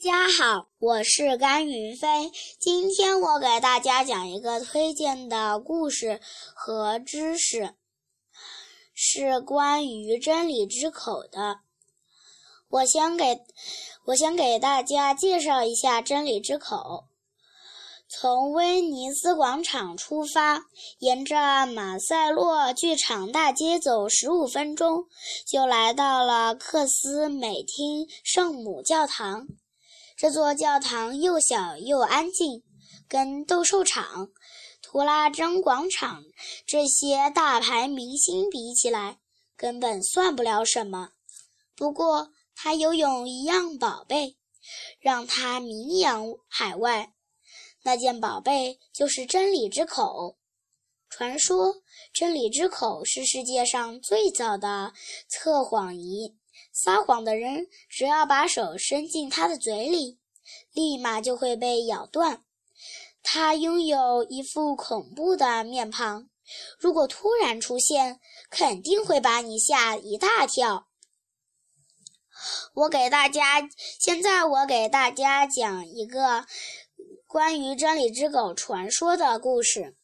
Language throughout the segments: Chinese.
大家好，我是甘云飞。今天我给大家讲一个推荐的故事和知识，是关于真理之口的。我先给，我先给大家介绍一下真理之口。从威尼斯广场出发，沿着马塞洛剧场大街走十五分钟，就来到了克斯美汀圣母教堂。这座教堂又小又安静，跟斗兽场、图拉真广场这些大牌明星比起来，根本算不了什么。不过，它拥有一样宝贝，让它名扬海外。那件宝贝就是真理之口。传说，真理之口是世界上最早的测谎仪。撒谎的人只要把手伸进他的嘴里，立马就会被咬断。他拥有一副恐怖的面庞，如果突然出现，肯定会把你吓一大跳。我给大家，现在我给大家讲一个关于真理之狗传说的故事。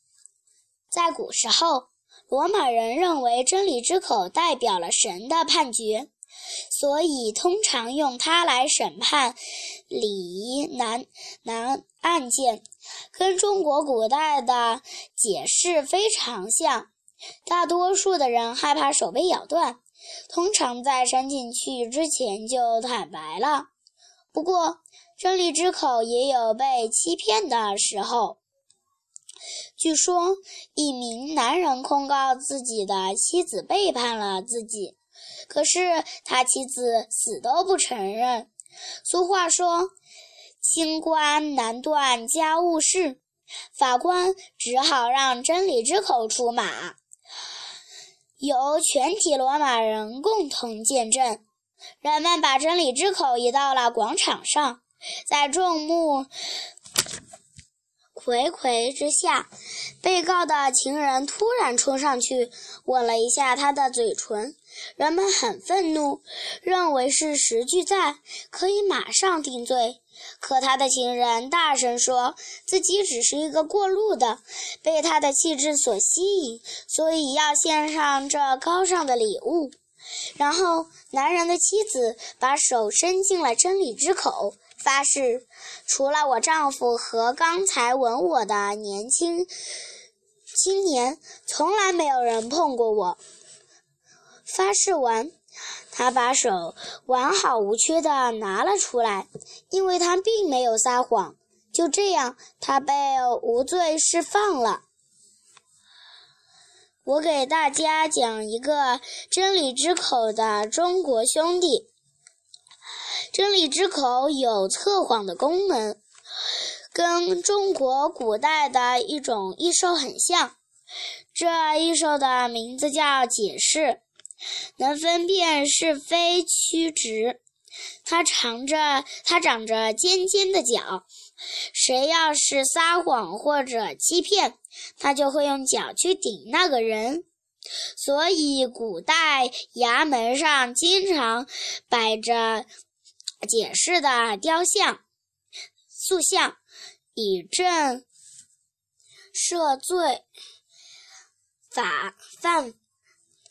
在古时候，罗马人认为真理之口代表了神的判决。所以，通常用它来审判礼仪难难案件，跟中国古代的解释非常像。大多数的人害怕手被咬断，通常在伸进去之前就坦白了。不过，真理之口也有被欺骗的时候。据说，一名男人控告自己的妻子背叛了自己。可是他妻子死都不承认。俗话说：“清官难断家务事。”法官只好让真理之口出马，由全体罗马人共同见证。人们把真理之口移到了广场上，在众目睽睽之下，被告的情人突然冲上去吻了一下他的嘴唇。人们很愤怒，认为是实俱在，可以马上定罪。可他的情人大声说自己只是一个过路的，被他的气质所吸引，所以要献上这高尚的礼物。然后，男人的妻子把手伸进了真理之口，发誓：除了我丈夫和刚才吻我的年轻青年，从来没有人碰过我。发誓完，他把手完好无缺地拿了出来，因为他并没有撒谎。就这样，他被无罪释放了。我给大家讲一个真理之口的中国兄弟。真理之口有测谎的功能，跟中国古代的一种异兽很像。这异兽的名字叫解释。能分辨是非曲直，它长着，它长着尖尖的角。谁要是撒谎或者欺骗，它就会用脚去顶那个人。所以，古代衙门上经常摆着解释的雕像、塑像，以正赦罪、法犯。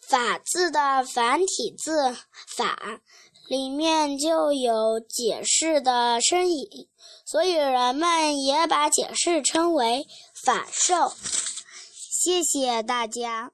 法字的繁体字“法”里面就有解释的身影，所以人们也把解释称为法兽。谢谢大家。